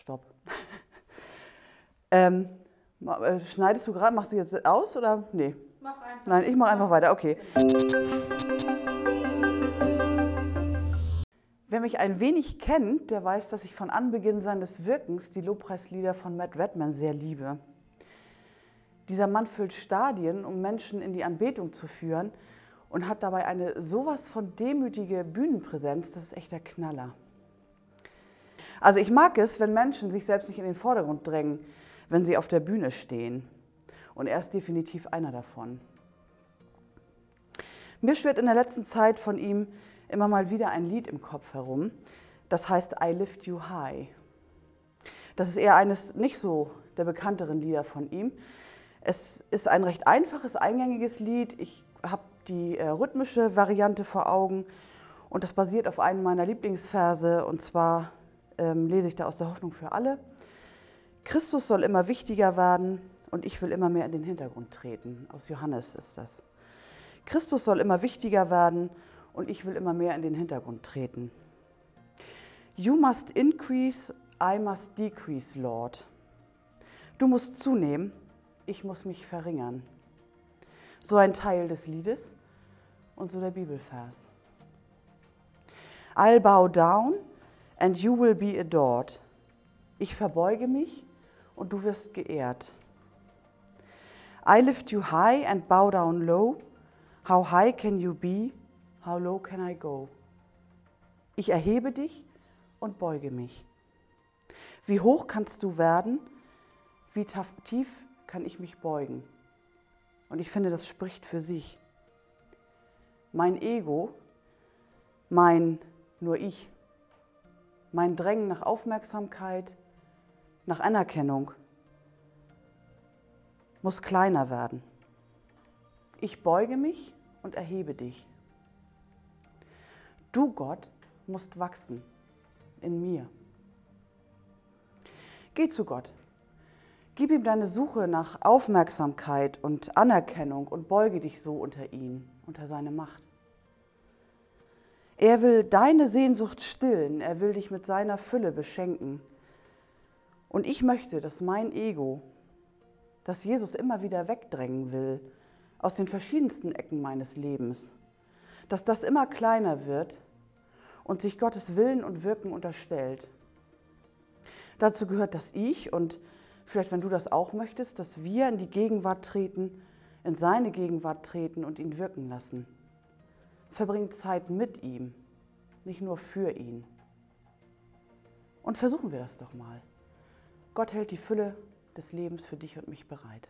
Stopp. ähm, äh, schneidest du gerade, machst du jetzt aus oder? Nee. Mach einfach. Nein, ich mache einfach weiter, okay. Wer mich ein wenig kennt, der weiß, dass ich von Anbeginn seines Wirkens die Lobpreislieder von Matt Redman sehr liebe. Dieser Mann füllt Stadien, um Menschen in die Anbetung zu führen und hat dabei eine sowas von demütige Bühnenpräsenz, das ist echt der Knaller. Also ich mag es, wenn Menschen sich selbst nicht in den Vordergrund drängen, wenn sie auf der Bühne stehen. Und er ist definitiv einer davon. Mir schwirrt in der letzten Zeit von ihm immer mal wieder ein Lied im Kopf herum. Das heißt I Lift You High. Das ist eher eines nicht so der bekannteren Lieder von ihm. Es ist ein recht einfaches, eingängiges Lied. Ich habe die äh, rhythmische Variante vor Augen und das basiert auf einem meiner Lieblingsverse und zwar ähm, lese ich da aus der Hoffnung für alle. Christus soll immer wichtiger werden und ich will immer mehr in den Hintergrund treten. Aus Johannes ist das. Christus soll immer wichtiger werden und ich will immer mehr in den Hintergrund treten. You must increase, I must decrease, Lord. Du musst zunehmen, ich muss mich verringern. So ein Teil des Liedes und so der Bibelvers. I'll bow down and you will be adored. Ich verbeuge mich und du wirst geehrt. I lift you high and bow down low. How high can you be? How low can I go? Ich erhebe dich und beuge mich. Wie hoch kannst du werden? Wie tief kann ich mich beugen? Und ich finde, das spricht für sich. Mein Ego, mein nur ich, mein Drängen nach Aufmerksamkeit, nach Anerkennung muss kleiner werden. Ich beuge mich und erhebe dich. Du, Gott, musst wachsen in mir. Geh zu Gott. Gib ihm deine Suche nach Aufmerksamkeit und Anerkennung und beuge dich so unter ihn, unter seine Macht. Er will deine Sehnsucht stillen, er will dich mit seiner Fülle beschenken. Und ich möchte, dass mein Ego, das Jesus immer wieder wegdrängen will, aus den verschiedensten Ecken meines Lebens, dass das immer kleiner wird und sich Gottes Willen und Wirken unterstellt. Dazu gehört, dass ich und vielleicht wenn du das auch möchtest, dass wir in die Gegenwart treten, in seine Gegenwart treten und ihn wirken lassen verbringt Zeit mit ihm, nicht nur für ihn. Und versuchen wir das doch mal. Gott hält die Fülle des Lebens für dich und mich bereit.